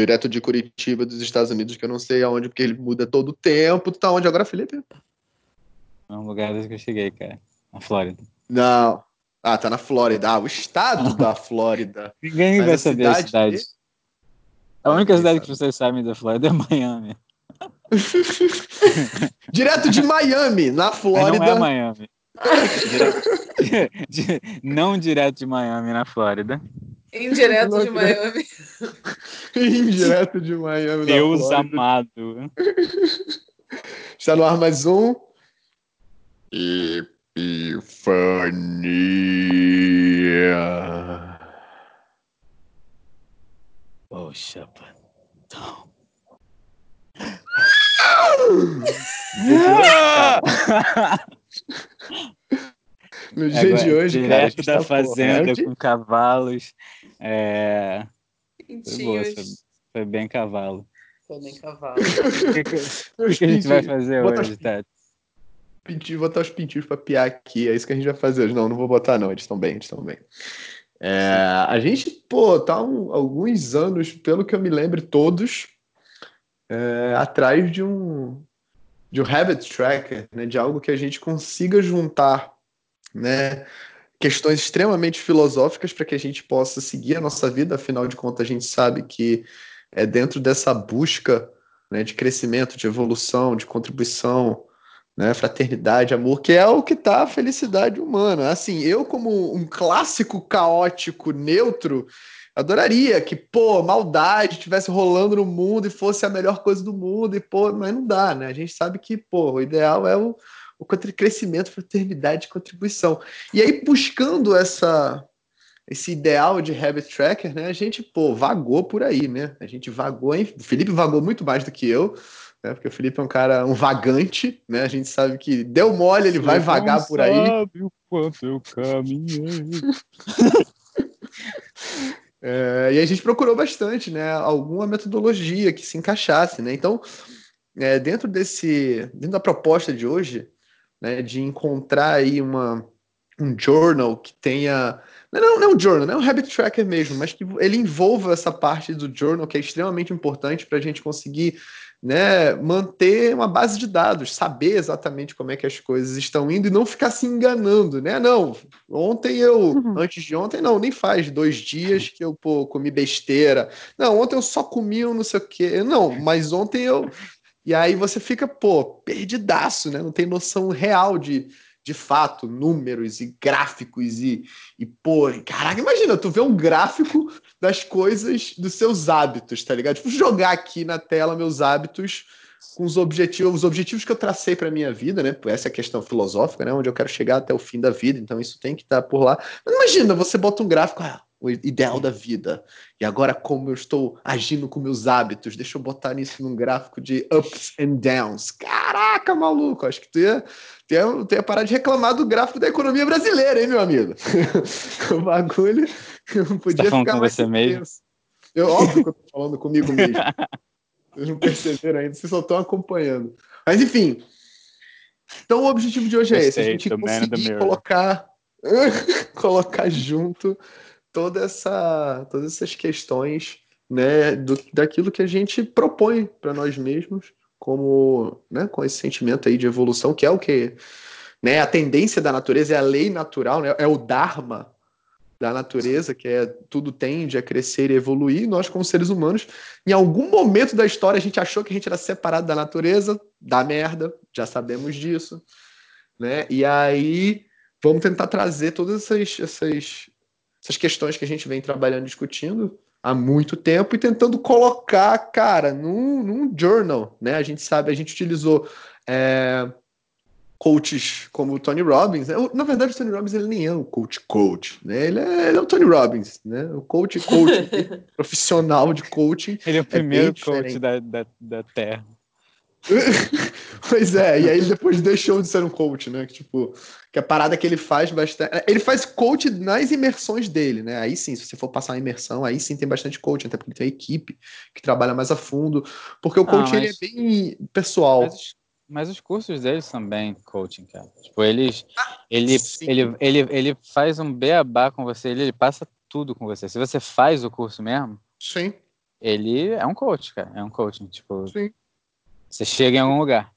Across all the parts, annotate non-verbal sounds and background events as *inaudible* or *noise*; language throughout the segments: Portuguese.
direto de Curitiba, dos Estados Unidos, que eu não sei aonde, porque ele muda todo o tempo. Tu tá onde agora, Felipe? É um lugar desde que eu cheguei, cara. Na Flórida. Não. Ah, tá na Flórida. Ah, o estado da Flórida. Ninguém Mas vai a saber a cidade cidade. dele? A única Ninguém cidade sabe. que vocês sabem da Flórida é Miami. *laughs* Direto de Miami, na Mas Flórida. não é Miami. *laughs* De- *laughs* não direto de Miami, na Flórida. *laughs* Indireto de Miami. Direto de Miami, Deus amado. Está no ar mais um. Epifania. Poxa, Patão. *laughs* No dia de hoje, cara. a direto gente da tá, porra, fazenda com cavalos. É... Foi, boa, foi, foi bem cavalo. Foi nem cavalo. *laughs* O que, que- que a gente vai fazer Bota hoje, Tati? pintinhos, botar os pintinhos pra piar aqui. É isso que a gente vai fazer hoje. Não, não vou botar, não. Eles estão bem, eles estão bem. É, a gente, pô, tá um- alguns anos, pelo que eu me lembro, todos é, atrás de um de um habit tracker, né, de algo que a gente consiga juntar, né, questões extremamente filosóficas para que a gente possa seguir a nossa vida. Afinal de contas, a gente sabe que é dentro dessa busca, né, de crescimento, de evolução, de contribuição, né, fraternidade, amor, que é o que tá a felicidade humana. Assim, eu como um clássico caótico neutro, adoraria que, pô, maldade tivesse rolando no mundo e fosse a melhor coisa do mundo e pô, mas não dá, né? A gente sabe que, pô, o ideal é o, o crescimento, fraternidade e contribuição. E aí buscando essa esse ideal de habit tracker, né? A gente, pô, vagou por aí, né? A gente vagou, hein? O Felipe vagou muito mais do que eu, né? Porque o Felipe é um cara, um vagante, né? A gente sabe que deu mole, ele vai Você vagar não por aí. Sabe o quanto eu caminhei. *laughs* É, e a gente procurou bastante, né? Alguma metodologia que se encaixasse, né? Então, é, dentro desse, dentro da proposta de hoje, né, de encontrar aí uma, um journal que tenha, não, não é um journal, não é um habit tracker mesmo, mas que ele envolva essa parte do journal que é extremamente importante para a gente conseguir né, manter uma base de dados, saber exatamente como é que as coisas estão indo e não ficar se enganando, né? Não, ontem eu, antes de ontem, não, nem faz dois dias que eu pô, comi besteira. Não, ontem eu só comi um não sei o quê. Não, mas ontem eu. E aí você fica, pô, perdidaço, né? Não tem noção real de, de fato, números e gráficos e, e pô, caraca, imagina, tu vê um gráfico das coisas, dos seus hábitos, tá ligado? Tipo, jogar aqui na tela meus hábitos com os objetivos, os objetivos que eu tracei para minha vida, né? Essa é a questão filosófica, né? Onde eu quero chegar até o fim da vida, então isso tem que estar por lá. Mas imagina, você bota um gráfico, ah, o ideal da vida. E agora como eu estou agindo com meus hábitos, deixa eu botar nisso num gráfico de ups and downs. Caraca, maluco, acho que tu ia, tu ia, tu ia parar de reclamar do gráfico da economia brasileira, hein, meu amigo? *laughs* o bagulho não podia tá falando ficar com mais você mesmo? Eu, óbvio que eu tô falando comigo mesmo. Vocês não perceberam ainda, vocês só estão acompanhando. Mas enfim. Então o objetivo de hoje é esse: a gente conseguir colocar, *laughs* colocar junto toda essa, todas essas questões né, do, daquilo que a gente propõe para nós mesmos, como né, com esse sentimento aí de evolução, que é o que né, a tendência da natureza, é a lei natural, né, é o Dharma da natureza, que é tudo tende a crescer e evoluir. Nós, como seres humanos, em algum momento da história, a gente achou que a gente era separado da natureza, dá merda, já sabemos disso. Né? E aí vamos tentar trazer todas essas, essas, essas questões que a gente vem trabalhando, discutindo há muito tempo e tentando colocar, cara, num, num journal. Né? A gente sabe, a gente utilizou. é, coaches como o Tony Robbins, né? Na verdade o Tony Robbins ele nem é um coach coach, né? Ele é, ele é o Tony Robbins, né? O coach coach *laughs* profissional de coaching. Ele é o primeiro bem coach da, da, da Terra. *laughs* pois é, e aí ele depois deixou de ser um coach, né? Que, tipo, que a parada que ele faz bastante. Ele faz coach nas imersões dele, né? Aí sim, se você for passar uma imersão, aí sim tem bastante coaching, até porque ele tem uma equipe que trabalha mais a fundo. Porque o Ah, coaching ele é mas- bem pessoal. Mas, os- mas os cursos deles são bem coaching, cara. Tipo, eles. Ele, Ah, sim. ele, ele, ele faz um beabá com você, ele, ele passa tudo com você. Se você faz o curso mesmo, Sim. ele é um coach, cara. É um coaching. Tipo, Sim. Você chega em algum lugar.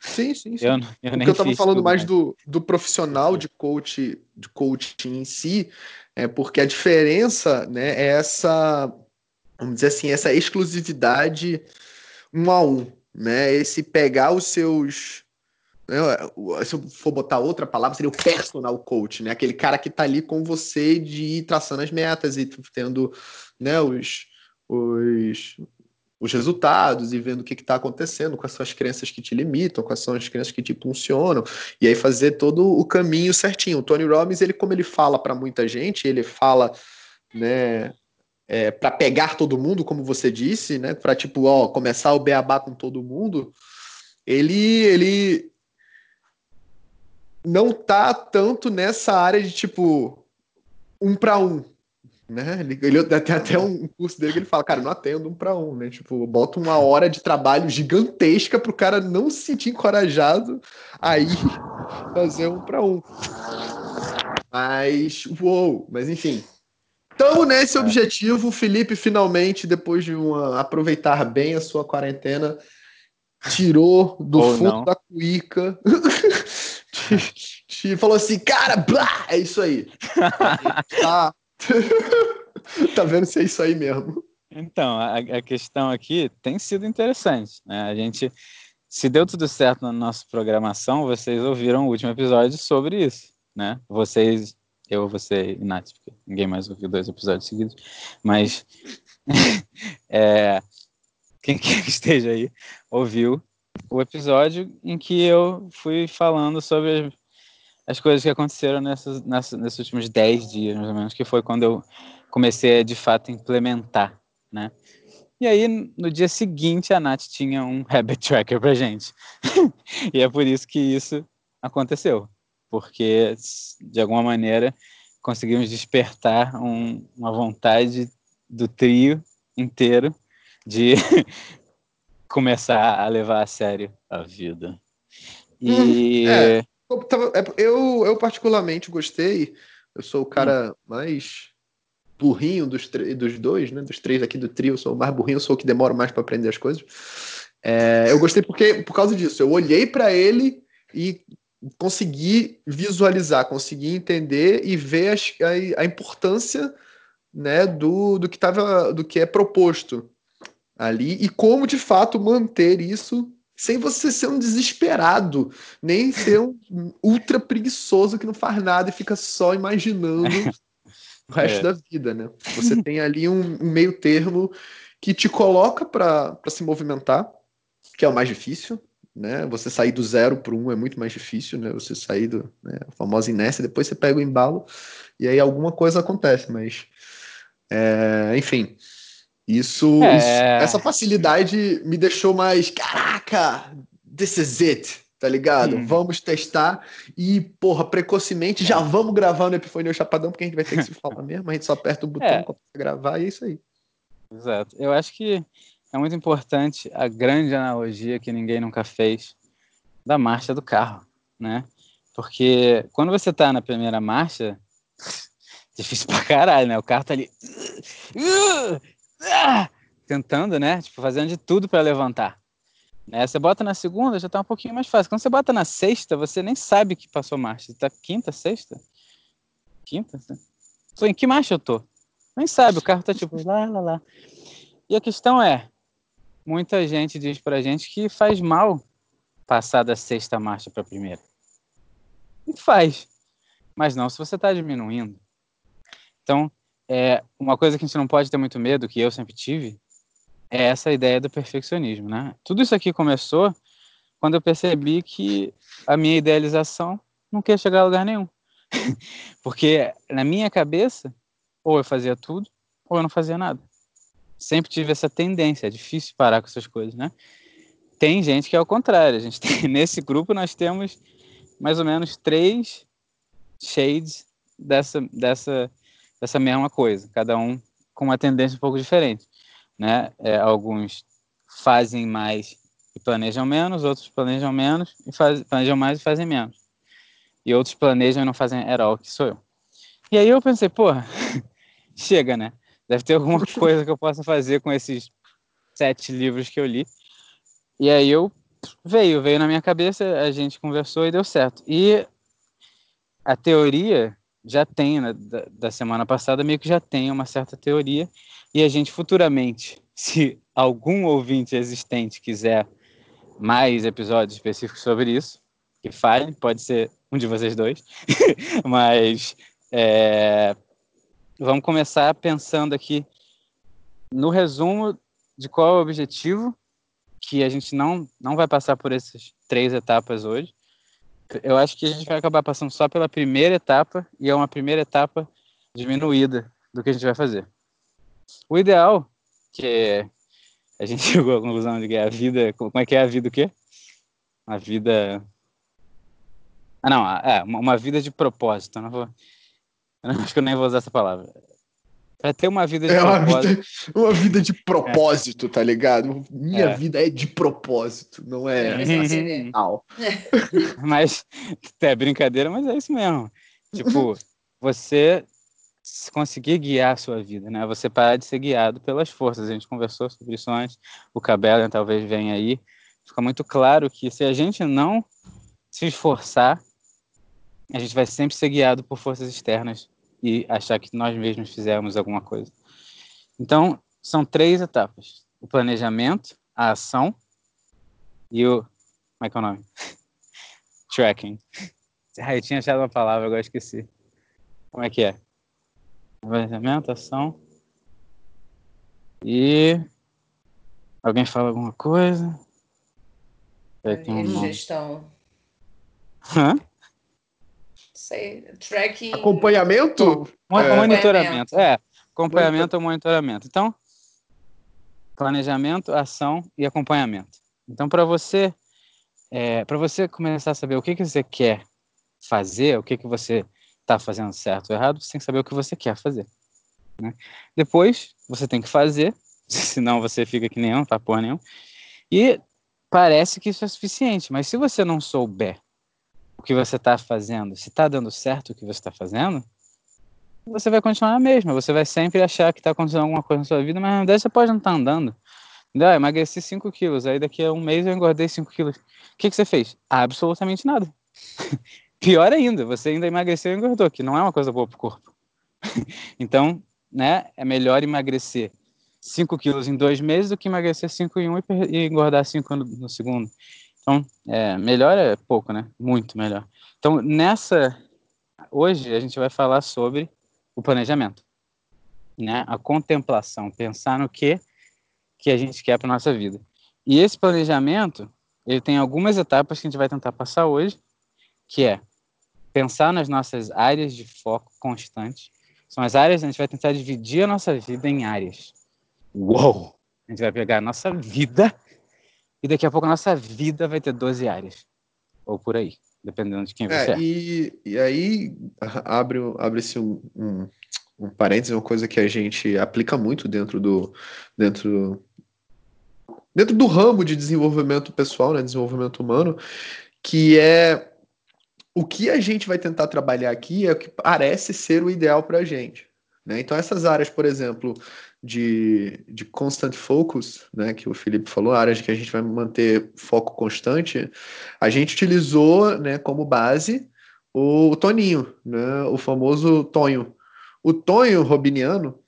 Sim, sim, sim. Eu, eu O nem que eu tava fiz falando mais do, do profissional de coach, de coaching em si, é porque a diferença, né, é essa, vamos dizer assim, essa exclusividade um a um, né? Esse pegar os seus, né, se eu for botar outra palavra, seria o personal coach, né? Aquele cara que tá ali com você de ir traçando as metas e tendo, né, os, os, os resultados e vendo o que está acontecendo, quais são as crenças que te limitam, quais são as crenças que te impulsionam, e aí fazer todo o caminho certinho. O Tony Robbins, ele, como ele fala para muita gente, ele fala, né, é, para pegar todo mundo, como você disse, né, para tipo, ó, começar o beabá com todo mundo, ele, ele não tá tanto nessa área de tipo um para um, né? Ele, ele tem até um curso dele que ele fala, cara, não atendo um para um, né? Tipo, bota uma hora de trabalho gigantesca pro cara não se sentir encorajado a ir *laughs* fazer um para um. Mas, uou, mas enfim. Então, nesse É. objetivo, o Felipe finalmente, depois de uma, aproveitar bem a sua quarentena, tirou do Ou fundo não. da cuíca, te- *laughs* te falou assim, cara, blá, é isso aí. *laughs* Tá, *laughs* tá vendo se é isso aí mesmo. Então, a, a questão aqui tem sido interessante. Né? A gente, se deu tudo certo na nossa programação, vocês ouviram o último episódio sobre isso, né? Vocês, eu, você e Nath, porque ninguém mais ouviu dois episódios seguidos, mas *laughs* é, quem quer que esteja aí ouviu o episódio em que eu fui falando sobre as, as coisas que aconteceram nessas, nessas, nesses últimos 10 dias, mais ou menos, que foi quando eu comecei de fato, implementar né? E aí, no dia seguinte, a Nath tinha um *laughs* habit tracker pra gente. *laughs* e é por isso que isso aconteceu. Porque, de alguma maneira, conseguimos despertar um, uma vontade do trio inteiro de *laughs* começar a levar a sério a vida. E. é. Eu, é, eu, eu particularmente gostei. Eu sou o cara mais burrinho dos, dos dois, né? Dos três aqui do trio, eu sou o mais burrinho, sou o que demora mais para aprender as coisas. É, eu gostei porque por causa disso. Eu olhei para ele e consegui visualizar, consegui entender e ver as- a, a importância né, do, do que tava, do que é proposto ali e como de fato manter isso sem você ser um desesperado, nem ser um ultra preguiçoso que não faz nada e fica só imaginando o resto É. da vida, né? Você tem ali um, um meio termo que te coloca para se movimentar, que é o mais difícil, né? Você sair do zero para um é muito mais difícil, né? Você sair do né, a famosa inércia, depois você pega o embalo e aí alguma coisa acontece, mas é, enfim, isso, É. isso- essa facilidade me deixou mais, caraca, this is it, tá ligado? Hum. Vamos testar e, porra, precocemente já vamos gravar no Epifania Chapadão, porque a gente vai ter que se falar mesmo, a gente só aperta o botão É. pra gravar e é isso aí. Exato. Eu acho que é muito importante a grande analogia que ninguém nunca fez da marcha do carro, né? Porque quando você tá na primeira marcha, *laughs* difícil pra caralho, né? O carro tá ali *laughs* tentando, né? Tipo, fazendo de tudo para levantar. Né? Você bota na segunda, já tá um pouquinho mais fácil. Quando você bota na sexta, você nem sabe que passou marcha. Você tá quinta, sexta? Quinta? Tô em que marcha eu tô? Nem sabe, o carro tá tipo lá, lá, lá. E a questão é, muita gente diz pra gente que faz mal passar da sexta marcha pra primeira. E faz. Mas não se você tá diminuindo. Então, é, uma coisa que a gente não pode ter muito medo, que eu sempre tive, é essa ideia do perfeccionismo, né? Tudo isso aqui começou quando eu percebi que a minha idealização não quer chegar a lugar nenhum. *laughs* Porque na minha cabeça, ou eu fazia tudo, ou eu não fazia nada. Sempre tive essa tendência, é difícil parar com essas coisas, né? Tem gente que é o contrário. A gente tem, *laughs* nesse grupo nós temos mais ou menos três shades dessa, dessa, dessa mesma coisa, cada um com uma tendência um pouco diferente, né? É, alguns fazem mais e planejam menos, outros planejam menos e faz, planejam mais e fazem menos. E outros planejam e não fazem at all, que sou eu. E aí eu pensei, porra, *laughs* chega, né? Deve ter alguma *laughs* coisa que eu possa fazer com esses sete livros que eu li. E aí eu veio, veio na minha cabeça, a gente conversou e deu certo. E a teoria já tem, né, da, da semana passada, meio que já tem uma certa teoria. E a gente futuramente, *laughs* se algum ouvinte existente quiser mais episódios específicos sobre isso, que fale, pode ser um de vocês dois, *laughs* mas é, vamos começar pensando aqui no resumo de qual é o objetivo, que a gente não, não vai passar por essas três etapas hoje. Eu acho que a gente vai acabar passando só pela primeira etapa, e é uma primeira etapa diminuída do que a gente vai fazer. O ideal, que a gente *laughs* chegou à conclusão de que a vida. Como é que é a vida o quê? A vida. Ah, não, é, uma vida de propósito. Não vou. Eu *laughs* acho que eu nem vou usar essa palavra. Para ter uma vida de É uma propósito. vida, uma vida de propósito, tá ligado? Minha É. vida é de propósito, não é seria. real. *laughs* Mas é brincadeira, mas é isso mesmo. Tipo, você conseguir guiar a sua vida, né? Você parar de ser guiado pelas forças. A gente conversou sobre isso antes. O Cabela talvez venha aí. Fica muito claro que se a gente não se esforçar, a gente vai sempre ser guiado por forças externas e achar que nós mesmos fizemos alguma coisa. Então, são três etapas: o planejamento, a ação e o. Como é que é o nome? *laughs* Tracking. Ah, eu tinha achado uma palavra, agora esqueci. Como é que é? Planejamento, ação. E. Alguém fala alguma coisa? Tem um E nome. Gestão. Hã? Sei. Tracking. Acompanhamento? É. Monitoramento. É, acompanhamento ou monitoramento. Então, planejamento, ação e acompanhamento. Então, para você, para você começar a saber o que, que você quer fazer, o que, que você está fazendo certo ou errado, você tem que saber o que você quer fazer. né? Depois, você tem que fazer, *laughs* senão você fica que nem não tá porra nenhuma. E parece que isso é suficiente, mas se você não souber o que você está fazendo, se está dando certo o que você está fazendo, você vai continuar na mesma. Você vai sempre achar que está acontecendo alguma coisa na sua vida, mas na verdade você pode não estar andando. Entendeu? Ah, emagreci 5 quilos, aí daqui a um mês eu engordei 5 quilos. O que, que você fez? Absolutamente nada. *laughs* Pior ainda, você ainda emagreceu e engordou, que não é uma coisa boa para o corpo. *laughs* então, né, é melhor emagrecer 5 quilos em dois meses do que emagrecer 5 em um e, engordar 5 no, no segundo. Então, é, melhor é pouco, né? Muito melhor. Então, nessa. Hoje a gente vai falar sobre o planejamento, né? A contemplação, pensar no que que a gente quer para nossa vida. E esse planejamento, ele tem algumas etapas que a gente vai tentar passar hoje, que é pensar nas nossas áreas de foco constante. São as áreas, a gente vai tentar dividir a nossa vida em áreas. Uou! A gente vai pegar a nossa vida e daqui a pouco a nossa vida vai ter 12 áreas. Ou por aí, dependendo de quem você É, é. e, e aí abre, abre-se um, um, um parênteses, uma coisa que a gente aplica muito dentro do dentro dentro do ramo de desenvolvimento pessoal, né, desenvolvimento humano, que é o que a gente vai tentar trabalhar aqui é o que parece ser o ideal para a gente. Né? Então, essas áreas, por exemplo, de, de constant focus, né, que o Felipe falou, áreas que a gente vai manter foco constante, a gente utilizou né, como base o Toninho, né, o famoso Tonho. O Tonho Robiniano,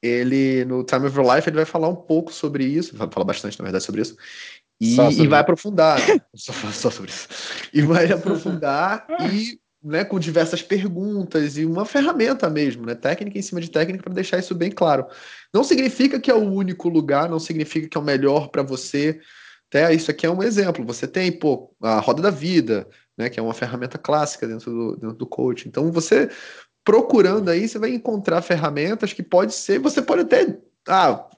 ele no Time of Your Life ele vai falar um pouco sobre isso, vai falar bastante na verdade sobre isso, e, sobre e vai aprofundar, né? *laughs* só, só sobre isso, e vai aprofundar *laughs* e né, com diversas perguntas e uma ferramenta mesmo, né, técnica em cima de técnica para deixar isso bem claro. Não significa que é o único lugar, não significa que é o melhor para você. Até isso aqui é um exemplo. Você tem, pô, a roda da vida, né, que é uma ferramenta clássica dentro do, dentro do coaching. Então, você procurando aí, você vai encontrar ferramentas que pode ser, você pode até, ah,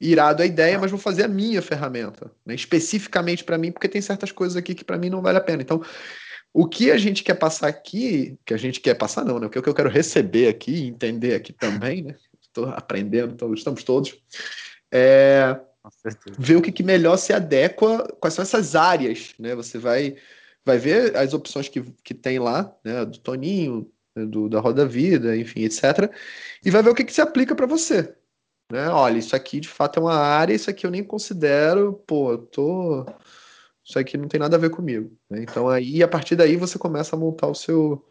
irado a ideia, mas vou fazer a minha ferramenta, né, especificamente para mim, porque tem certas coisas aqui que para mim não vale a pena. Então, o que a gente quer passar aqui, que a gente quer passar não, né? O que eu quero receber aqui e entender aqui também, né? Estou aprendendo, então estamos todos. É, ver o que, que melhor se adequa, quais são essas áreas, né? Você vai, vai ver as opções que, que tem lá, né? Do Toninho, né, do, da roda vida, enfim, etc. E vai ver o que, que se aplica para você. Né? Olha, isso aqui de fato é uma área, isso aqui eu nem considero, pô, eu tô. Isso aqui não tem nada a ver comigo. Né? Então aí, a partir daí, você começa a montar o seu,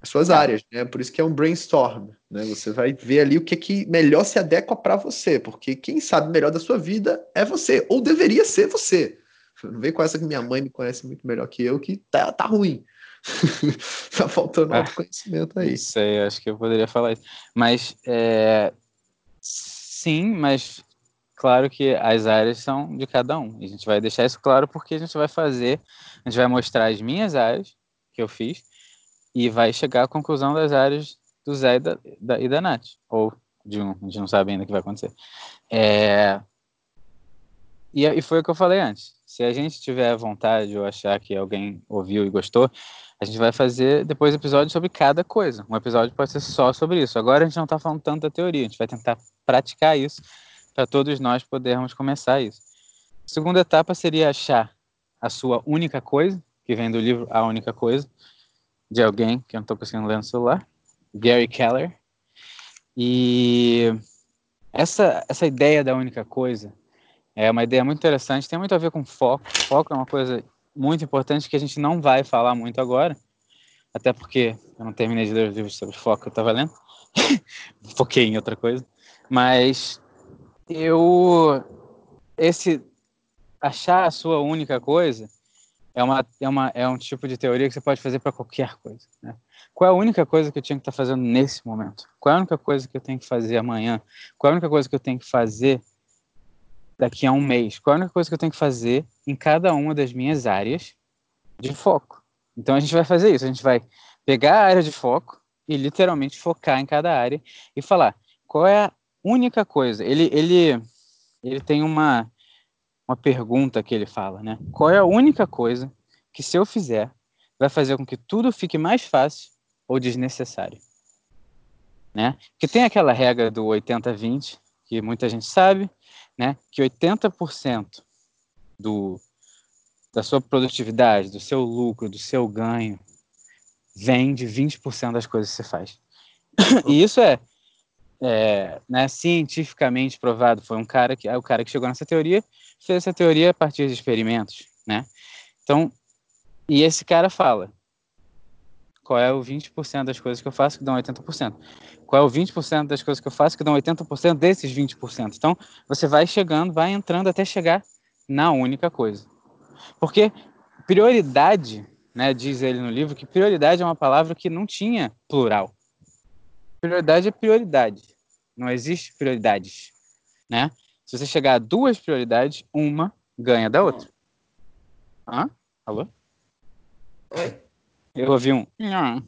as suas é. áreas, né? Por isso que é um brainstorm, né? Você vai ver ali o que, que melhor se adequa para você, porque quem sabe melhor da sua vida é você, ou deveria ser você. Não vem com essa que minha mãe me conhece muito melhor que eu, que tá, tá ruim. *laughs* tá faltando ah, autoconhecimento aí. Não sei, acho que eu poderia falar isso. Mas, é... sim, mas claro que as áreas são de cada um. A gente vai deixar isso claro porque a gente vai fazer, a gente vai mostrar as minhas áreas que eu fiz e vai chegar à conclusão das áreas do Zé e da, da, e da Nath, ou de um, a gente não sabe ainda o que vai acontecer. É... E, e foi o que eu falei antes. Se a gente tiver vontade ou achar que alguém ouviu e gostou, a gente vai fazer depois episódios sobre cada coisa. Um episódio pode ser só sobre isso. Agora a gente não está falando tanto da teoria, a gente vai tentar praticar isso para todos nós podermos começar isso. A segunda etapa seria achar a sua única coisa, que vem do livro A Única Coisa, de alguém que eu não estou conseguindo ler no celular, Gary Keller. E essa, essa ideia da única coisa é uma ideia muito interessante, tem muito a ver com foco. Foco é uma coisa muito importante que a gente não vai falar muito agora, até porque eu não terminei de ler os livros sobre foco que eu estava lendo, *laughs* foquei em outra coisa, mas eu esse achar a sua única coisa é, uma, é, uma, é um tipo de teoria que você pode fazer para qualquer coisa. Né? Qual é a única coisa que eu tinha que estar tá fazendo nesse momento? Qual é a única coisa que eu tenho que fazer amanhã? Qual é a única coisa que eu tenho que fazer daqui a um mês? Qual é a única coisa que eu tenho que fazer em cada uma das minhas áreas de foco? Então a gente vai fazer isso. A gente vai pegar a área de foco e literalmente focar em cada área e falar qual é a única coisa. Ele, ele, ele tem uma uma pergunta que ele fala, né? Qual é a única coisa que se eu fizer vai fazer com que tudo fique mais fácil ou desnecessário? Né? Que tem aquela regra do 80-20, que muita gente sabe, né? Que 80% do da sua produtividade, do seu lucro, do seu ganho vem de 20% das coisas que você faz. *coughs* e isso é, é né, cientificamente provado. Foi um cara que é o cara que chegou nessa teoria fez essa teoria a partir de experimentos, né? Então, e esse cara fala qual é o 20% das coisas que eu faço que dão 80%. Qual é o 20% das coisas que eu faço que dão 80% desses 20%. Então, você vai chegando, vai entrando até chegar na única coisa. Porque prioridade, né, diz ele no livro, que prioridade é uma palavra que não tinha plural. Prioridade é prioridade. Não existe prioridades, né? Se você chegar a duas prioridades, uma ganha da outra. Hã? Alô? Oi? Eu ouvi um. Não,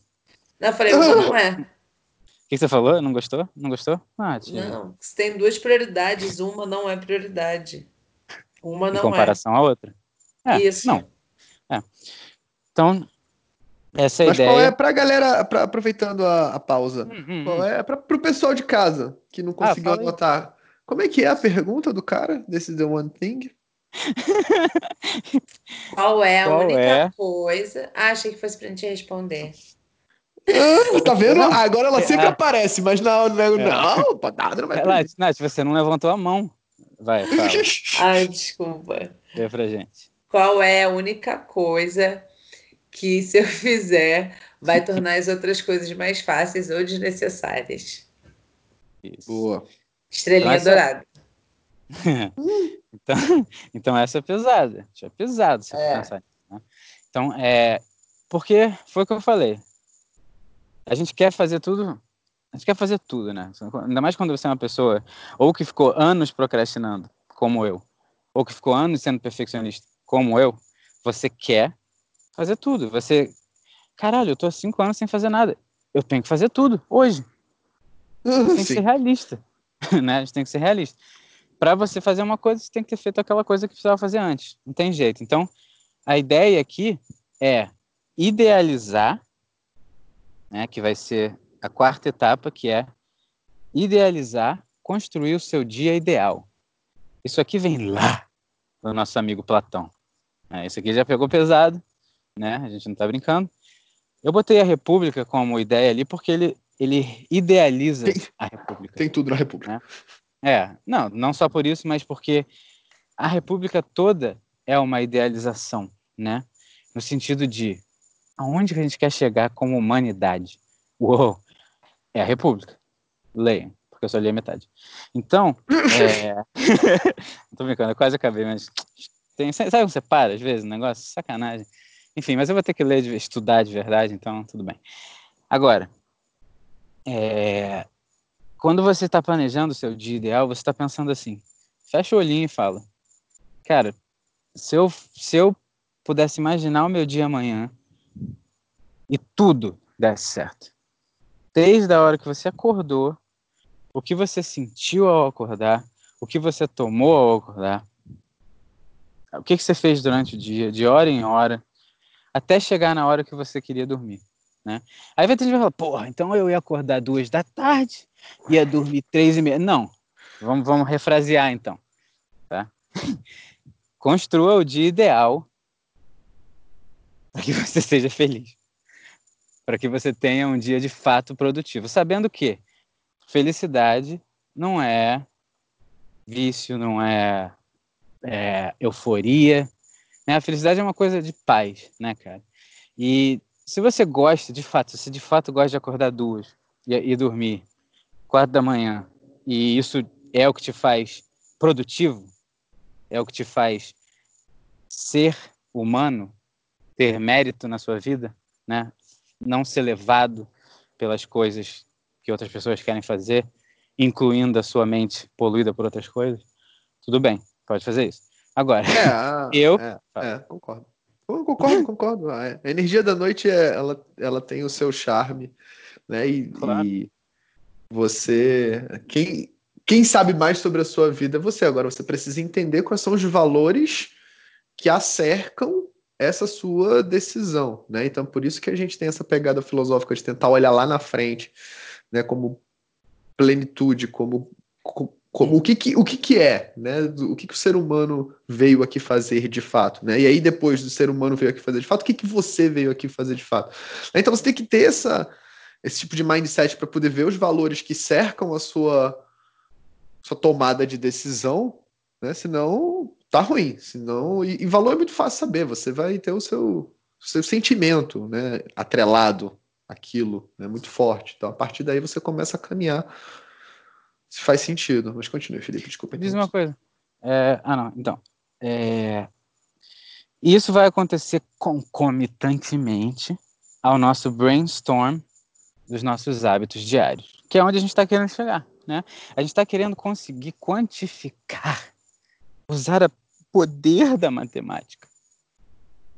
eu falei, não é. O que você falou? Não gostou? Não gostou? Ah, tia. Não, você tem duas prioridades, uma não é prioridade. Uma não é. Em comparação é. à outra. É, Isso. Não. É. Então, essa é a Mas ideia. qual é pra galera, pra, aproveitando a, a pausa, hum, hum, qual é pra, pro pessoal de casa que não ah, conseguiu ah, anotar? Como é que é a pergunta do cara desse The One Thing? *laughs* Qual é a Qual única é? coisa? Ah, achei que fosse pra gente responder. Ah, tá vendo? Agora ela sempre é. aparece, mas não, não, é. não, nada não vai Nath, Nath, você não levantou a mão. Vai, fala. *laughs* Ai, desculpa. Dê pra gente. Qual é a única coisa que, se eu fizer, vai tornar as outras coisas mais fáceis ou desnecessárias? Isso. Boa. Estrelinha então, dourada. *laughs* então, então essa é pesada. Isso é pesado se é. pensar. Né? Então, é. Porque foi o que eu falei. A gente quer fazer tudo. A gente quer fazer tudo, né? Ainda mais quando você é uma pessoa ou que ficou anos procrastinando, como eu, ou que ficou anos sendo perfeccionista, como eu, você quer fazer tudo. Você, caralho, eu tô há cinco anos sem fazer nada. Eu tenho que fazer tudo hoje. *laughs* Tem que ser realista. *laughs* né? A gente tem que ser realista. Para você fazer uma coisa, você tem que ter feito aquela coisa que precisava fazer antes. Não tem jeito. Então, a ideia aqui é idealizar, né, que vai ser a quarta etapa, que é idealizar, construir o seu dia ideal. Isso aqui vem lá do nosso amigo Platão. É, isso aqui já pegou pesado, né? A gente não está brincando. Eu botei a República como ideia ali porque ele, ele idealiza Tem- a República. Tem tudo na República. É, não, não só por isso, mas porque a República toda é uma idealização, né? No sentido de aonde que a gente quer chegar como humanidade. Uou! É a República. Leiam, porque eu só li a metade. Então, é... não *laughs* *laughs* tô brincando, eu quase acabei, mas tem... sabe quando você para às vezes o negócio? Sacanagem. Enfim, mas eu vou ter que ler, de- estudar de verdade, então tudo bem. Agora, é, quando você está planejando o seu dia ideal, você está pensando assim: fecha o olhinho e fala, cara, se eu, se eu pudesse imaginar o meu dia amanhã e tudo desse certo, desde a hora que você acordou, o que você sentiu ao acordar, o que você tomou ao acordar, o que, que você fez durante o dia, de hora em hora, até chegar na hora que você queria dormir. Né? Aí vai ter gente que falar, porra, então eu ia acordar duas da tarde, ia dormir três e meia. Não, vamos, vamos refrasear então. Tá? *laughs* Construa o dia ideal para que você *laughs* seja feliz. Para que você tenha um dia de fato produtivo. Sabendo que felicidade não é vício, não é, é euforia. Né? A felicidade é uma coisa de paz, né, cara? E se você gosta, de fato, se de fato gosta de acordar duas e, e dormir quatro da manhã, e isso é o que te faz produtivo, é o que te faz ser humano, ter mérito na sua vida, né? Não ser levado pelas coisas que outras pessoas querem fazer, incluindo a sua mente poluída por outras coisas. Tudo bem, pode fazer isso. Agora, É, a- *laughs* Eu- É, é, concordo. Eu concordo, concordo. A energia da noite, é, ela, ela tem o seu charme, né? E, Claro. e você... Quem, quem sabe mais sobre a sua vida é você. Agora, você precisa entender quais são os valores que acercam essa sua decisão, né? Então, por isso que a gente tem essa pegada filosófica de tentar olhar lá na frente, né? Como plenitude, como, co- como o que que, o que que é, né? O que que o ser humano veio aqui fazer de fato, né? E aí depois do ser humano veio aqui fazer de fato, o que que você veio aqui fazer de fato? Então você tem que ter essa esse tipo de mindset para poder ver os valores que cercam a sua sua tomada de decisão, né? Senão tá ruim, senão e, e valor é muito fácil saber, você vai ter o seu seu sentimento, né, atrelado àquilo, né, muito forte. Então a partir daí você começa a caminhar faz sentido. Mas continue, Felipe, desculpa. Diz uma coisa. É, ah, não. Então. é, isso vai acontecer concomitantemente ao nosso brainstorm dos nossos hábitos diários, que é onde a gente está querendo chegar. Né? A gente está querendo conseguir quantificar, usar o poder da matemática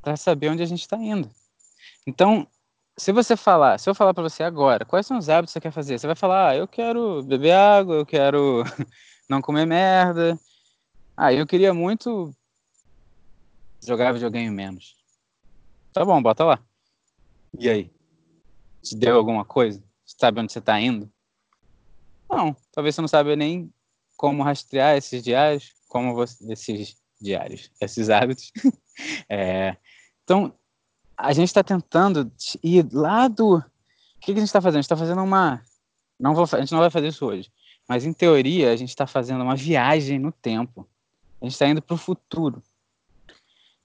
para saber onde a gente está indo. Então, se você falar, se eu falar para você agora, quais são os hábitos que você quer fazer? Você vai falar, ah, eu quero beber água, eu quero *laughs* não comer merda. Ah, eu queria muito jogar videogame menos. Tá bom, bota lá. E aí? Te deu alguma coisa? Você sabe onde você tá indo? Não, talvez você não saiba nem como rastrear esses diários, como você, esses diários, esses hábitos. *laughs* É, então, a gente está tentando ir lá do. O que, que a gente está fazendo? A gente está fazendo uma. Não vou, a gente não vai fazer isso hoje. Mas, em teoria, a gente está fazendo uma viagem no tempo. A gente está indo para o futuro.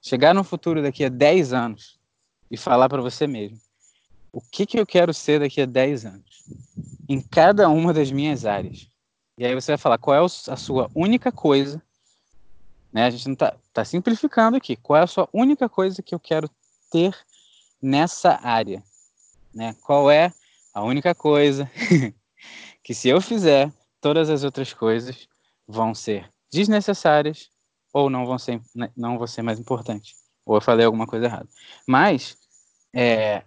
Chegar no futuro daqui a 10 anos e falar para você mesmo: o que, que eu quero ser daqui a 10 anos? Em cada uma das minhas áreas. E aí você vai falar qual é a sua única coisa. Né? A gente não está tá simplificando aqui. Qual é a sua única coisa que eu quero ter nessa área? Né? Qual é a única coisa *laughs* que, se eu fizer, todas as outras coisas vão ser desnecessárias ou não vão ser, não vão ser mais importantes. Ou eu falei alguma coisa errada. Mas é,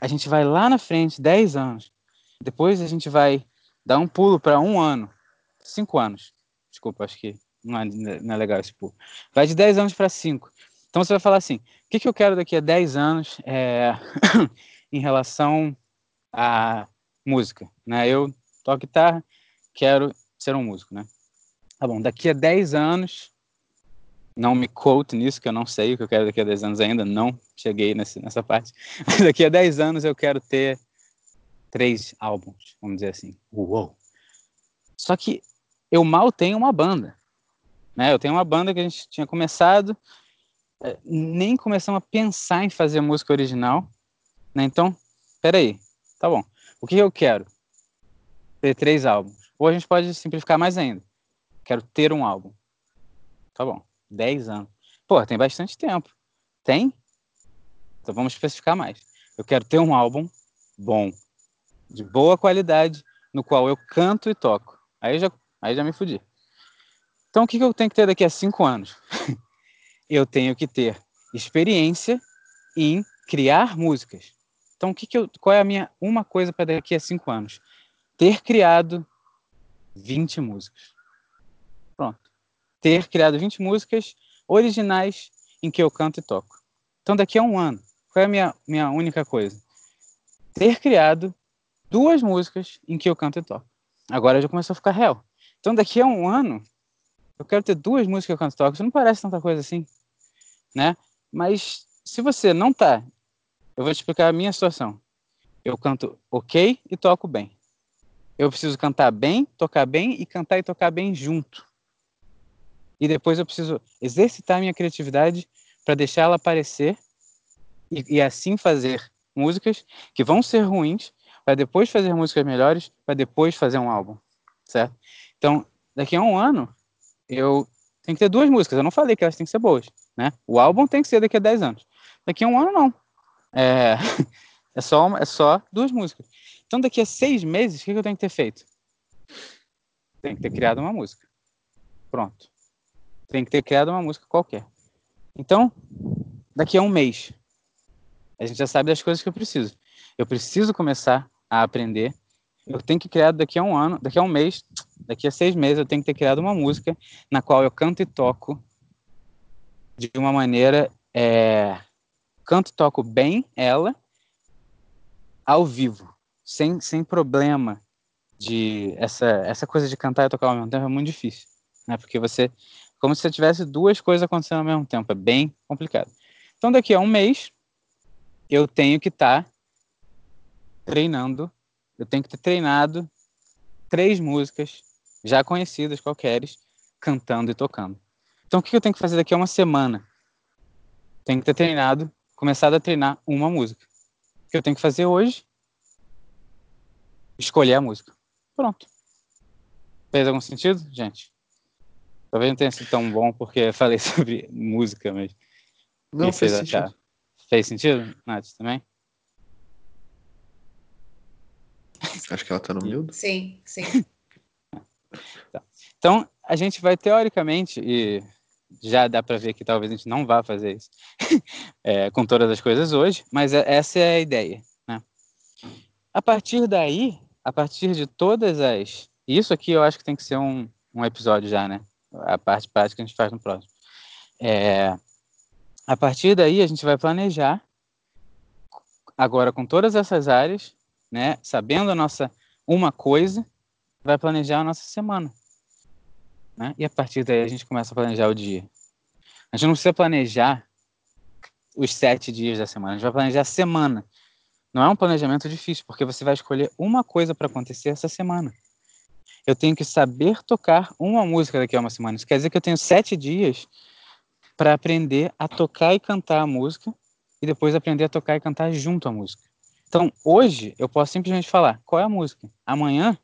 a gente vai lá na frente, 10 anos. Depois a gente vai dar um pulo para um ano, cinco anos. Desculpa, acho que não é, não é legal esse pulo. Vai de 10 anos para 5. Então você vai falar assim: o que, que eu quero daqui a 10 anos é, *coughs* em relação à música? Né? Eu toco guitarra, quero ser um músico. Né? Tá bom, daqui a 10 anos, não me quote nisso, que eu não sei o que eu quero daqui a 10 anos ainda, não cheguei nesse, nessa parte. *laughs* Mas daqui a 10 anos eu quero ter três álbuns, vamos dizer assim. Uou! Só que eu mal tenho uma banda. Né? Eu tenho uma banda que a gente tinha começado, nem começamos a pensar em fazer música original. Né? Então, peraí, tá bom. O que eu quero? Ter três álbuns. Ou a gente pode simplificar mais ainda. Quero ter um álbum. Tá bom. Dez anos. Pô, tem bastante tempo. Tem? Então vamos especificar mais. Eu quero ter um álbum bom, de boa qualidade, no qual eu canto e toco. Aí já, aí já me fudi. Então, o que, que eu tenho que ter daqui a cinco anos? *laughs* eu tenho que ter experiência em criar músicas. Então, o que, que eu, qual é a minha uma coisa para daqui a cinco anos? Ter criado 20 músicas. Pronto. Ter criado 20 músicas originais em que eu canto e toco. Então, daqui a um ano, qual é a minha, minha única coisa? Ter criado duas músicas em que eu canto e toco. Agora já começou a ficar real. Então, daqui a um ano, eu quero ter duas músicas que eu canto toco. Isso não parece tanta coisa assim, né? Mas se você não tá, eu vou te explicar a minha situação. Eu canto ok e toco bem. Eu preciso cantar bem, tocar bem e cantar e tocar bem junto. E depois eu preciso exercitar minha criatividade para deixar ela aparecer e, e assim fazer músicas que vão ser ruins, para depois fazer músicas melhores, para depois fazer um álbum, certo? Então, daqui a um ano, eu tenho que ter duas músicas. Eu não falei que elas têm que ser boas, né? O álbum tem que ser daqui a 10 anos. Daqui a um ano, não. É, *laughs* é, só, uma, é só duas músicas. Então, daqui a seis meses, o que eu tenho que ter feito? Tem que ter criado uma música. Pronto. Tem que ter criado uma música qualquer. Então, daqui a um mês, a gente já sabe das coisas que eu preciso. Eu preciso começar a aprender eu tenho que criar daqui a um ano, daqui a um mês, daqui a seis meses, eu tenho que ter criado uma música na qual eu canto e toco de uma maneira. É, canto toco bem ela ao vivo, sem, sem problema de. Essa, essa coisa de cantar e tocar ao mesmo tempo é muito difícil, né? Porque você. Como se você tivesse duas coisas acontecendo ao mesmo tempo, é bem complicado. Então, daqui a um mês, eu tenho que estar tá treinando eu tenho que ter treinado três músicas já conhecidas, qualqueres, cantando e tocando. Então, o que eu tenho que fazer daqui a uma semana? Tenho que ter treinado, começado a treinar uma música. O que eu tenho que fazer hoje? Escolher a música. Pronto. Fez algum sentido, gente? Talvez não tenha sido tão bom porque eu falei *laughs* sobre música, mas. Não fez sentido. Fez sentido, Nath, também? Acho que ela está no mudo. Sim, sim. *laughs* Tá. Então, a gente vai teoricamente, e já dá para ver que talvez a gente não vá fazer isso *laughs* é, com todas as coisas hoje, mas é, essa é a ideia. Né? A partir daí, a partir de todas as. Isso aqui eu acho que tem que ser um, um episódio já, né? A parte prática a gente faz no próximo. É, a partir daí, a gente vai planejar, agora com todas essas áreas, né, sabendo a nossa uma coisa, vai planejar a nossa semana. Né? E a partir daí a gente começa a planejar o dia. A gente não precisa planejar os sete dias da semana, a gente vai planejar a semana. Não é um planejamento difícil, porque você vai escolher uma coisa para acontecer essa semana. Eu tenho que saber tocar uma música daqui a uma semana. Isso quer dizer que eu tenho sete dias para aprender a tocar e cantar a música e depois aprender a tocar e cantar junto à música. Então, hoje, eu posso simplesmente falar qual é a música. Amanhã,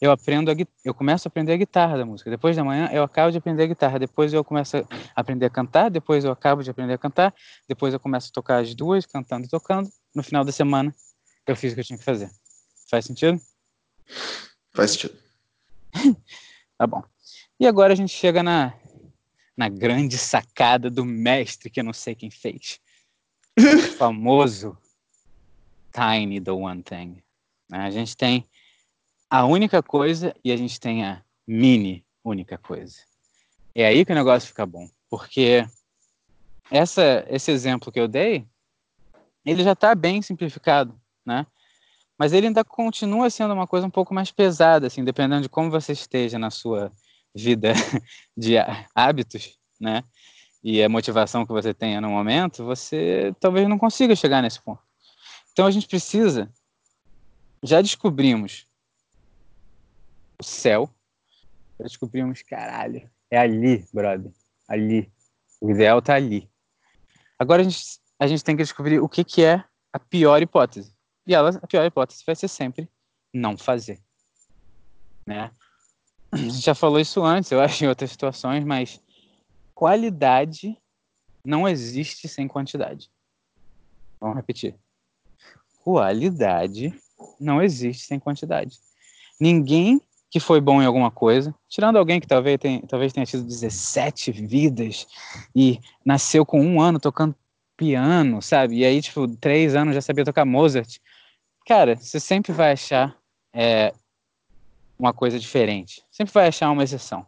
eu aprendo a, eu começo a aprender a guitarra da música. Depois da manhã, eu acabo de aprender a guitarra. Depois eu começo a aprender a cantar. Depois eu acabo de aprender a cantar. Depois eu começo a tocar as duas, cantando e tocando. No final da semana, eu fiz o que eu tinha que fazer. Faz sentido? Faz sentido. *laughs* tá bom. E agora a gente chega na, na grande sacada do mestre que eu não sei quem fez. *laughs* O famoso tiny the one thing. A gente tem a única coisa e a gente tem a mini única coisa. É aí que o negócio fica bom, porque essa, esse exemplo que eu dei, ele já está bem simplificado, né? Mas ele ainda continua sendo uma coisa um pouco mais pesada, assim, dependendo de como você esteja na sua vida *laughs* de hábitos, né? e a motivação que você tenha no momento, você talvez não consiga chegar nesse ponto. Então a gente precisa. Já descobrimos o céu. Já descobrimos, caralho, é ali, brother. Ali. O ideal tá ali. Agora a gente, a gente tem que descobrir o que, que é a pior hipótese. E ela, a pior hipótese vai ser sempre não fazer. Né? A gente já falou isso antes, eu *laughs* acho, em outras situações, mas qualidade não existe sem quantidade. Vamos repetir. Qualidade não existe sem quantidade. Ninguém que foi bom em alguma coisa, tirando alguém que talvez, tenha, talvez tenha tido 17 vidas e nasceu com um ano tocando piano, sabe? E aí, tipo, três anos já sabia tocar Mozart. Cara, você sempre vai achar é, uma coisa diferente. Sempre vai achar uma exceção.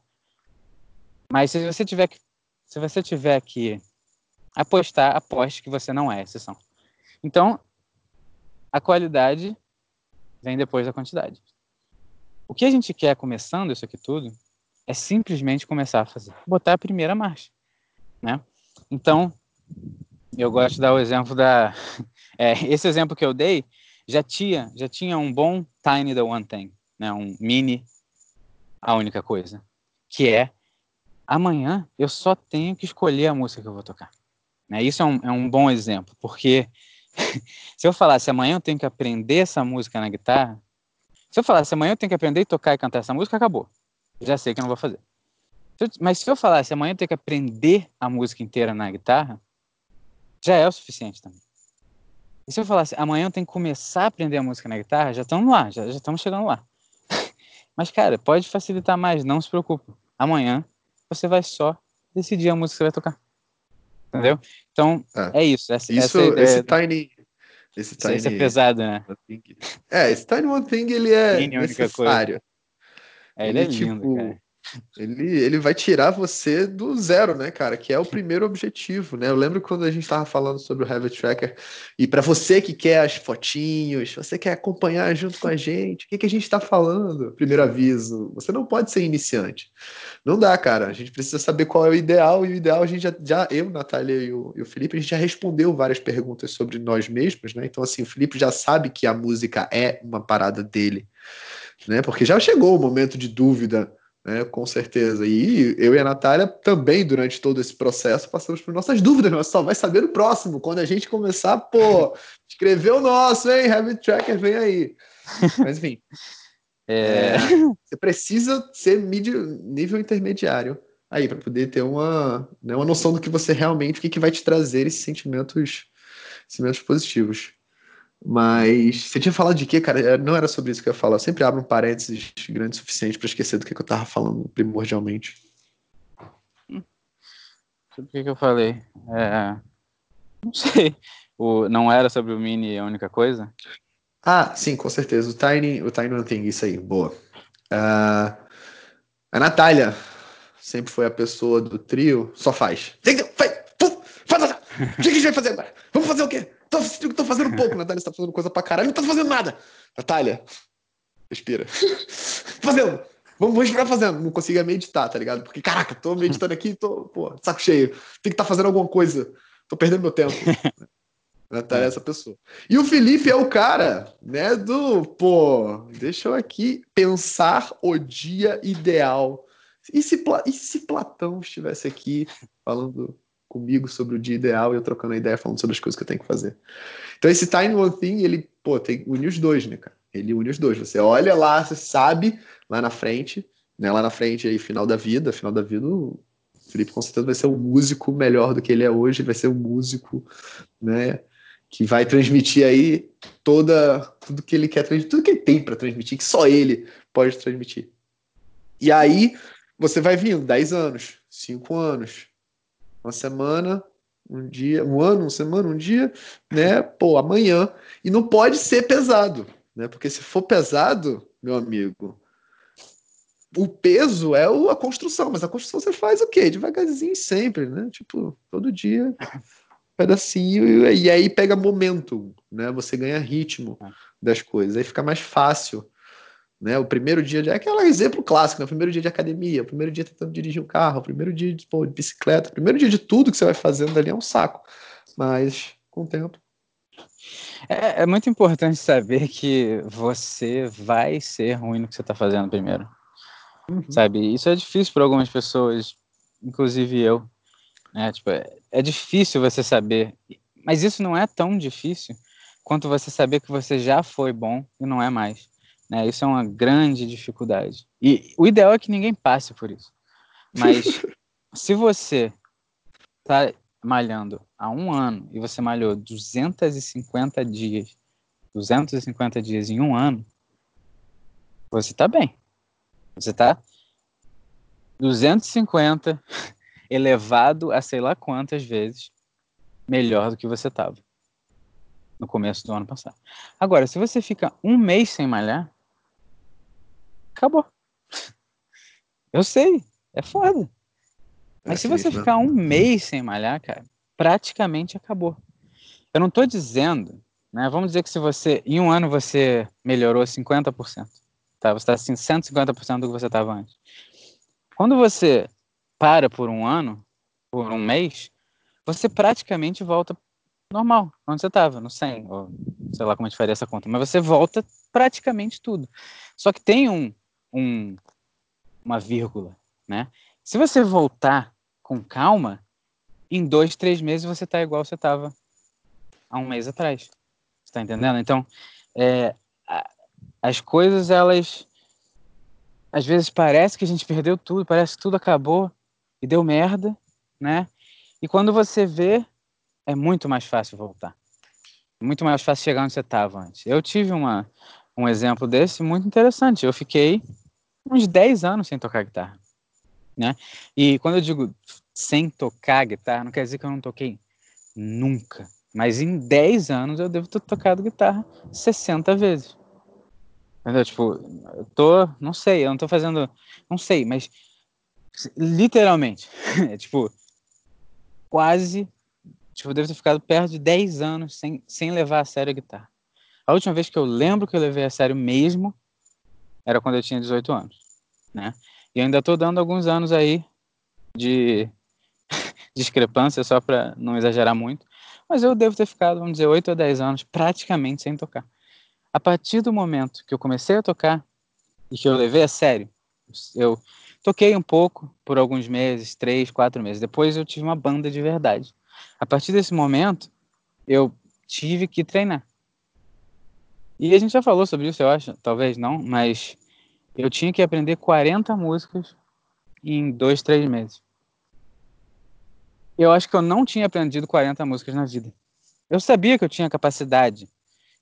Mas se você tiver que, se você tiver que apostar, aposte que você não é exceção. Então, a qualidade vem depois da quantidade. O que a gente quer começando isso aqui tudo é simplesmente começar a fazer, botar a primeira marcha, né? Então, eu gosto de dar o exemplo da, *laughs* é, esse exemplo que eu dei já tinha, já tinha um bom tiny the one thing, né? Um mini a única coisa, que é amanhã eu só tenho que escolher a música que eu vou tocar. Né? Isso é um, é um bom exemplo, porque *laughs* se eu falasse amanhã eu tenho que aprender essa música na guitarra, se eu falasse amanhã eu tenho que aprender a tocar e cantar essa música, acabou. Já sei que eu não vou fazer. Mas se eu falasse amanhã eu tenho que aprender a música inteira na guitarra, já é o suficiente também. E se eu falasse amanhã eu tenho que começar a aprender a música na guitarra, já estamos lá, já, já estamos chegando lá. *laughs* Mas, cara, pode facilitar mais, não se preocupe. Amanhã você vai só decidir a música que você vai tocar. Entendeu? Então, é, é isso. Essa, isso essa é esse tiny esse tiny, Isso é pesado, né? É, esse Tiny One Thing, ele é Tiny necessário. É, ele, ele, é lindo, tipo, cara. Ele, ele vai tirar você do zero, né, cara? Que é o primeiro objetivo, né? Eu lembro quando a gente estava falando sobre o Habit Tracker, e para você que quer as fotinhos, você quer acompanhar junto com a gente, o que, que a gente está falando? Primeiro aviso: você não pode ser iniciante. Não dá, cara. A gente precisa saber qual é o ideal, e o ideal a gente já, já eu, Natália e o, e o Felipe, a gente já respondeu várias perguntas sobre nós mesmos, né? Então, assim, o Felipe já sabe que a música é uma parada dele, né? Porque já chegou o momento de dúvida né, com certeza. E eu e a Natália também, durante todo esse processo, passamos por nossas dúvidas, mas só vai saber no próximo, quando a gente começar, pô, *laughs* escrever o nosso, hein? Habit Tracker, vem aí. Mas enfim. *laughs* É... É, você precisa ser nível intermediário aí para poder ter uma, né, uma noção do que você realmente, o que, que vai te trazer esses sentimentos, sentimentos positivos. Mas você tinha falado de quê, cara? É, não era sobre isso que eu ia falar. Eu sempre abro um parênteses grande o suficiente para esquecer do que, que eu tava falando primordialmente. Sobre o que, que eu falei? É... Não sei. O... Não era sobre o Mini a única coisa? Ah, sim, com certeza. O Tiny, o Tiny não tem isso aí. Boa. Uh... A Natália sempre foi a pessoa do trio. Só faz. Faz! O que a gente vai fazer agora? Vamos fazer o quê? Tô, tô fazendo pouco, Natália está fazendo coisa pra caralho. Não tá fazendo nada. Natália, respira. fazendo. Vamos, vamos ficar fazendo. Não consigo meditar, tá ligado? Porque, caraca, tô meditando aqui, tô, pô, saco cheio. Tem que estar tá fazendo alguma coisa. Tô perdendo meu tempo. *laughs* Natália é essa pessoa. E o Felipe é o cara, né, do, pô, deixa eu aqui pensar o dia ideal. E se, e se Platão estivesse aqui falando comigo sobre o dia ideal e eu trocando a ideia falando sobre as coisas que eu tenho que fazer. Então esse Tiny One Thing, ele, pô, tem, une os dois, né, cara? Ele une os dois. Você olha lá, você sabe lá na frente, né, lá na frente aí, final da vida, final da vida, o Felipe com certeza vai ser um músico melhor do que ele é hoje, vai ser um músico, né, que vai transmitir aí toda tudo que ele quer transmitir, tudo que ele tem para transmitir, que só ele pode transmitir. E aí você vai vindo 10 anos, 5 anos, uma semana, um dia, um ano, uma semana, um dia, né? Pô, amanhã. E não pode ser pesado, né? Porque se for pesado, meu amigo, o peso é a construção, mas a construção você faz o quê? Devagarzinho sempre, né? Tipo, todo dia, um pedacinho, e aí pega momento, né? Você ganha ritmo das coisas, aí fica mais fácil né? O primeiro dia de, é aquele exemplo clássico, né? O primeiro dia de academia, o primeiro dia tentando dirigir o um carro, o primeiro dia de, pô, de bicicleta, o primeiro dia de tudo que você vai fazendo ali é um saco. Mas com o tempo. É, é muito importante saber que você vai ser ruim no que você está fazendo primeiro. Uhum. Sabe? Isso é difícil para algumas pessoas, inclusive eu. Né? Tipo, é, é difícil você saber. Mas isso não é tão difícil quanto você saber que você já foi bom e não é mais. Né? Isso é uma grande dificuldade. E o ideal é que ninguém passe por isso. Mas *laughs* se você está malhando há um ano e você malhou 250 dias, 250 dias em um ano, você está bem. Você está 250 *laughs* elevado a sei lá quantas vezes melhor do que você estava no começo do ano passado. Agora, se você fica um mês sem malhar, acabou. Eu sei, é foda. Mas é se você ficar um mês sem malhar, cara, praticamente acabou. Eu não estou dizendo, né? Vamos dizer que se você, em um ano, você melhorou 50%, tá? Você está assim, 150% do que você estava antes. Quando você para por um ano, por um mês, você praticamente volta normal, onde você estava, no 100, ou sei lá como a gente faria essa conta, mas você volta praticamente tudo. Só que tem um, um uma vírgula, né? Se você voltar com calma, em dois, três meses você está igual você estava há um mês atrás. Está entendendo? Então, é, as coisas, elas. Às vezes parece que a gente perdeu tudo, parece que tudo acabou e deu merda, né? E quando você vê, é muito mais fácil voltar. Muito mais fácil chegar onde você estava antes. Eu tive uma, um exemplo desse muito interessante. Eu fiquei uns 10 anos sem tocar guitarra né? E quando eu digo sem tocar guitarra, não quer dizer que eu não toquei nunca. Mas em 10 anos eu devo ter tocado guitarra 60 vezes. Entendeu? Tipo, eu tô, não sei, eu não tô fazendo, não sei, mas literalmente, é *laughs* tipo, quase, tipo, eu devo ter ficado perto de 10 anos sem, sem levar a sério a guitarra. A última vez que eu lembro que eu levei a sério mesmo era quando eu tinha 18 anos, né? E ainda estou dando alguns anos aí de *laughs* discrepância, só para não exagerar muito. Mas eu devo ter ficado, vamos dizer, 8 ou 10 anos praticamente sem tocar. A partir do momento que eu comecei a tocar e que eu levei a sério, eu toquei um pouco por alguns meses, três, quatro meses. Depois eu tive uma banda de verdade. A partir desse momento, eu tive que treinar. E a gente já falou sobre isso, eu acho, talvez não, mas eu tinha que aprender 40 músicas em dois, três meses. Eu acho que eu não tinha aprendido 40 músicas na vida. Eu sabia que eu tinha capacidade.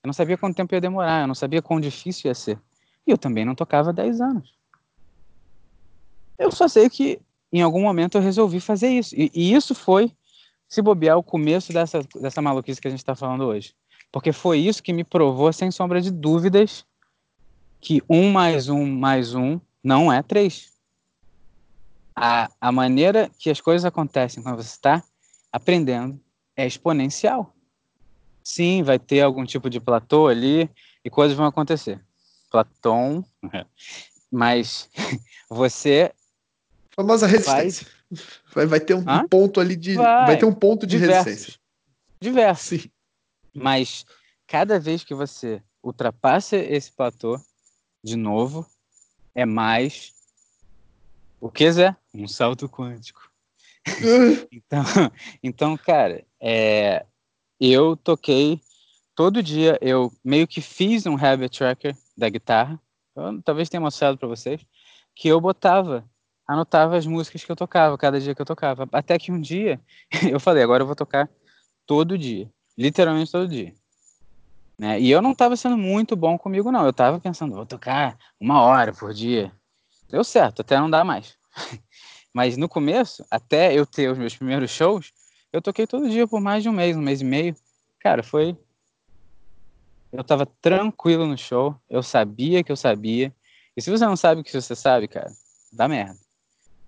Eu não sabia quanto tempo ia demorar. Eu não sabia quão difícil ia ser. E eu também não tocava 10 anos. Eu só sei que em algum momento eu resolvi fazer isso. E, e isso foi, se bobear, o começo dessa, dessa maluquice que a gente está falando hoje. Porque foi isso que me provou, sem sombra de dúvidas, que um mais um mais um não é três. A, a maneira que as coisas acontecem quando você está aprendendo é exponencial. Sim, vai ter algum tipo de platô ali e coisas vão acontecer. Platão, *laughs* mas *laughs* você. famosa resistência. Vai, vai ter um Hã? ponto ali de. Vai, vai ter um ponto de diversos, resistência. Diversos. Sim. Mas cada vez que você ultrapassa esse platô, de novo, é mais. O que, Zé? Um salto quântico. *laughs* então, então, cara, é, eu toquei todo dia, eu meio que fiz um habit tracker da guitarra, eu, talvez tenha mostrado para vocês, que eu botava, anotava as músicas que eu tocava, cada dia que eu tocava. Até que um dia *laughs* eu falei, agora eu vou tocar todo dia, literalmente todo dia. Né? E eu não estava sendo muito bom comigo, não. Eu estava pensando, vou tocar uma hora por dia. Deu certo, até não dá mais. *laughs* Mas no começo, até eu ter os meus primeiros shows, eu toquei todo dia por mais de um mês, um mês e meio. Cara, foi. Eu tava tranquilo no show, eu sabia que eu sabia. E se você não sabe o que você sabe, cara, dá merda.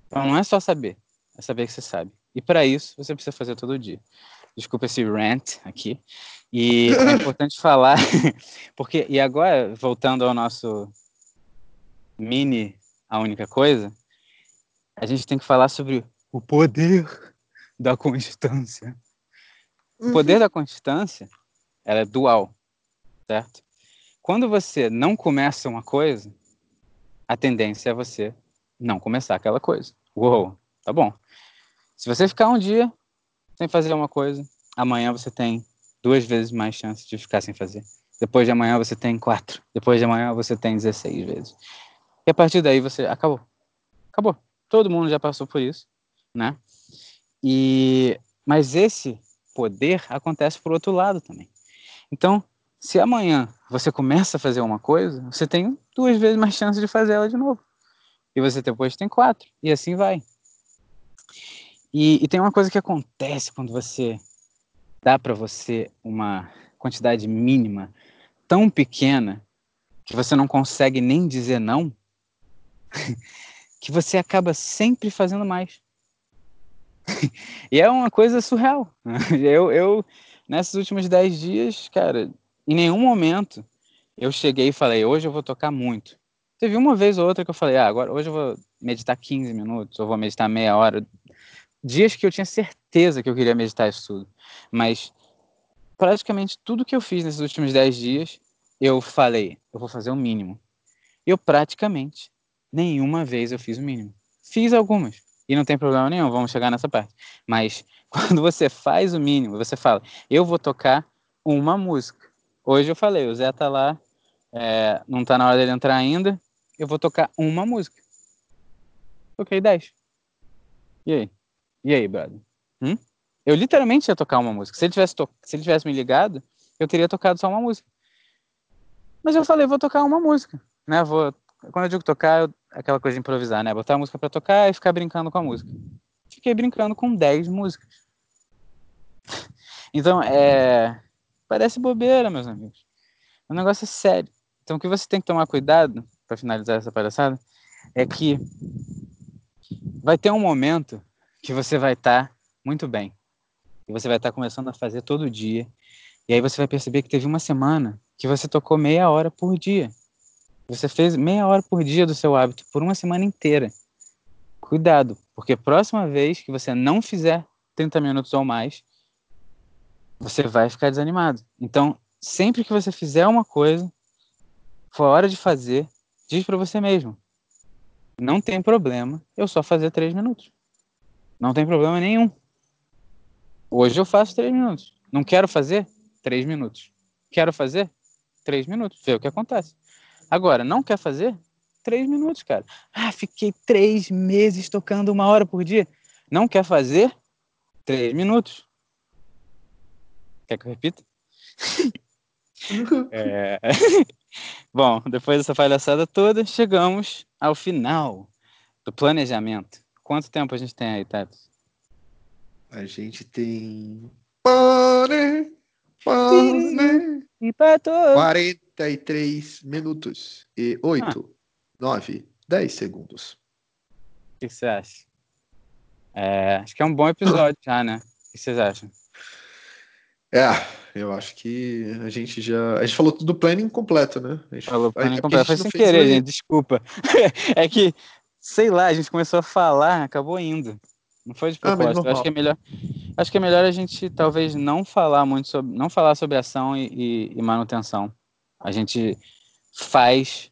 Então não é só saber, é saber que você sabe. E para isso, você precisa fazer todo dia. Desculpa esse rant aqui. E é *laughs* importante falar, *laughs* porque, e agora, voltando ao nosso, mini a única coisa, a gente tem que falar sobre o poder da constância. O Uhum. poder da constância ela é dual, certo? Quando você não começa uma coisa, a tendência é você não começar aquela coisa. Uou, tá bom. Se você ficar um dia sem fazer uma coisa, amanhã você tem duas vezes mais chance de ficar sem fazer. Depois de amanhã você tem quatro. Depois de amanhã você tem 16 vezes. E a partir daí você acabou. Acabou. Todo mundo já passou por isso, né? E mas esse poder acontece por outro lado também. Então, se amanhã você começa a fazer uma coisa, você tem duas vezes mais chance de fazer ela de novo. E você depois tem quatro. E assim vai. E, e tem uma coisa que acontece quando você dá para você uma quantidade mínima tão pequena que você não consegue nem dizer não, *laughs* que você acaba sempre fazendo mais. *laughs* e é uma coisa surreal. *laughs* Eu, eu, nesses últimos dez dias, cara, em nenhum momento eu cheguei e falei, hoje eu vou tocar muito. Teve uma vez ou outra que eu falei, ah, agora hoje eu vou meditar 15 minutos, ou vou meditar meia hora. Dias que eu tinha certeza que eu queria meditar isso tudo. Mas praticamente tudo que eu fiz nesses últimos 10 dias, eu falei, eu vou fazer o mínimo. Eu praticamente nenhuma vez eu fiz o mínimo. Fiz algumas. E não tem problema nenhum, vamos chegar nessa parte. Mas *laughs* quando você faz o mínimo, você fala, eu vou tocar uma música. Hoje eu falei, o Zé tá lá, é, não tá na hora dele entrar ainda, eu vou tocar uma música. Toquei 10. E aí? E aí, brother? Hum? Eu literalmente ia tocar uma música. Se ele, tivesse to... Se ele tivesse me ligado, eu teria tocado só uma música. Mas eu falei, vou tocar uma música, né? Vou... Quando eu digo tocar, eu... aquela coisa de improvisar, né? Botar a música para tocar e ficar brincando com a música. Fiquei brincando com 10 músicas. *laughs* Então, é... Parece bobeira, meus amigos. O negócio é sério. Então, o que você tem que tomar cuidado, para finalizar essa palhaçada, é que vai ter um momento que você vai estar tá muito bem. E você vai estar tá começando a fazer todo dia. E aí você vai perceber que teve uma semana que você tocou meia hora por dia. Você fez meia hora por dia do seu hábito por uma semana inteira. Cuidado, porque próxima vez que você não fizer 30 minutos ou mais, você vai ficar desanimado. Então, sempre que você fizer uma coisa, for hora de fazer, diz para você mesmo: não tem problema eu só fazer três minutos. Não tem problema nenhum. Hoje eu faço três minutos. Não quero fazer? Três minutos. Quero fazer? Três minutos. Vê o que acontece. Agora, não quer fazer? Três minutos, cara. Ah, fiquei três meses tocando uma hora por dia. Não quer fazer? Três minutos. Quer que eu repita? *laughs* *laughs* é... *laughs* Bom, depois dessa palhaçada toda, chegamos ao final do planejamento. Quanto tempo a gente tem aí, Tato? A gente tem. Pare, pare, E pato! 43 minutos e 8, 9, 10 segundos. O que você acha? É, acho que é um bom episódio já, né? O que vocês acham? É, eu acho que a gente já. A gente falou tudo do planning completo, né? A gente Falou planning completo. Foi sem querer, gente. Desculpa. *laughs* é que, sei lá, a gente começou a falar, acabou indo. Não foi de Ah, propósito. Normal. acho que é melhor. Acho que é melhor a gente talvez não falar muito sobre. Não falar sobre ação e, e- e manutenção. A gente faz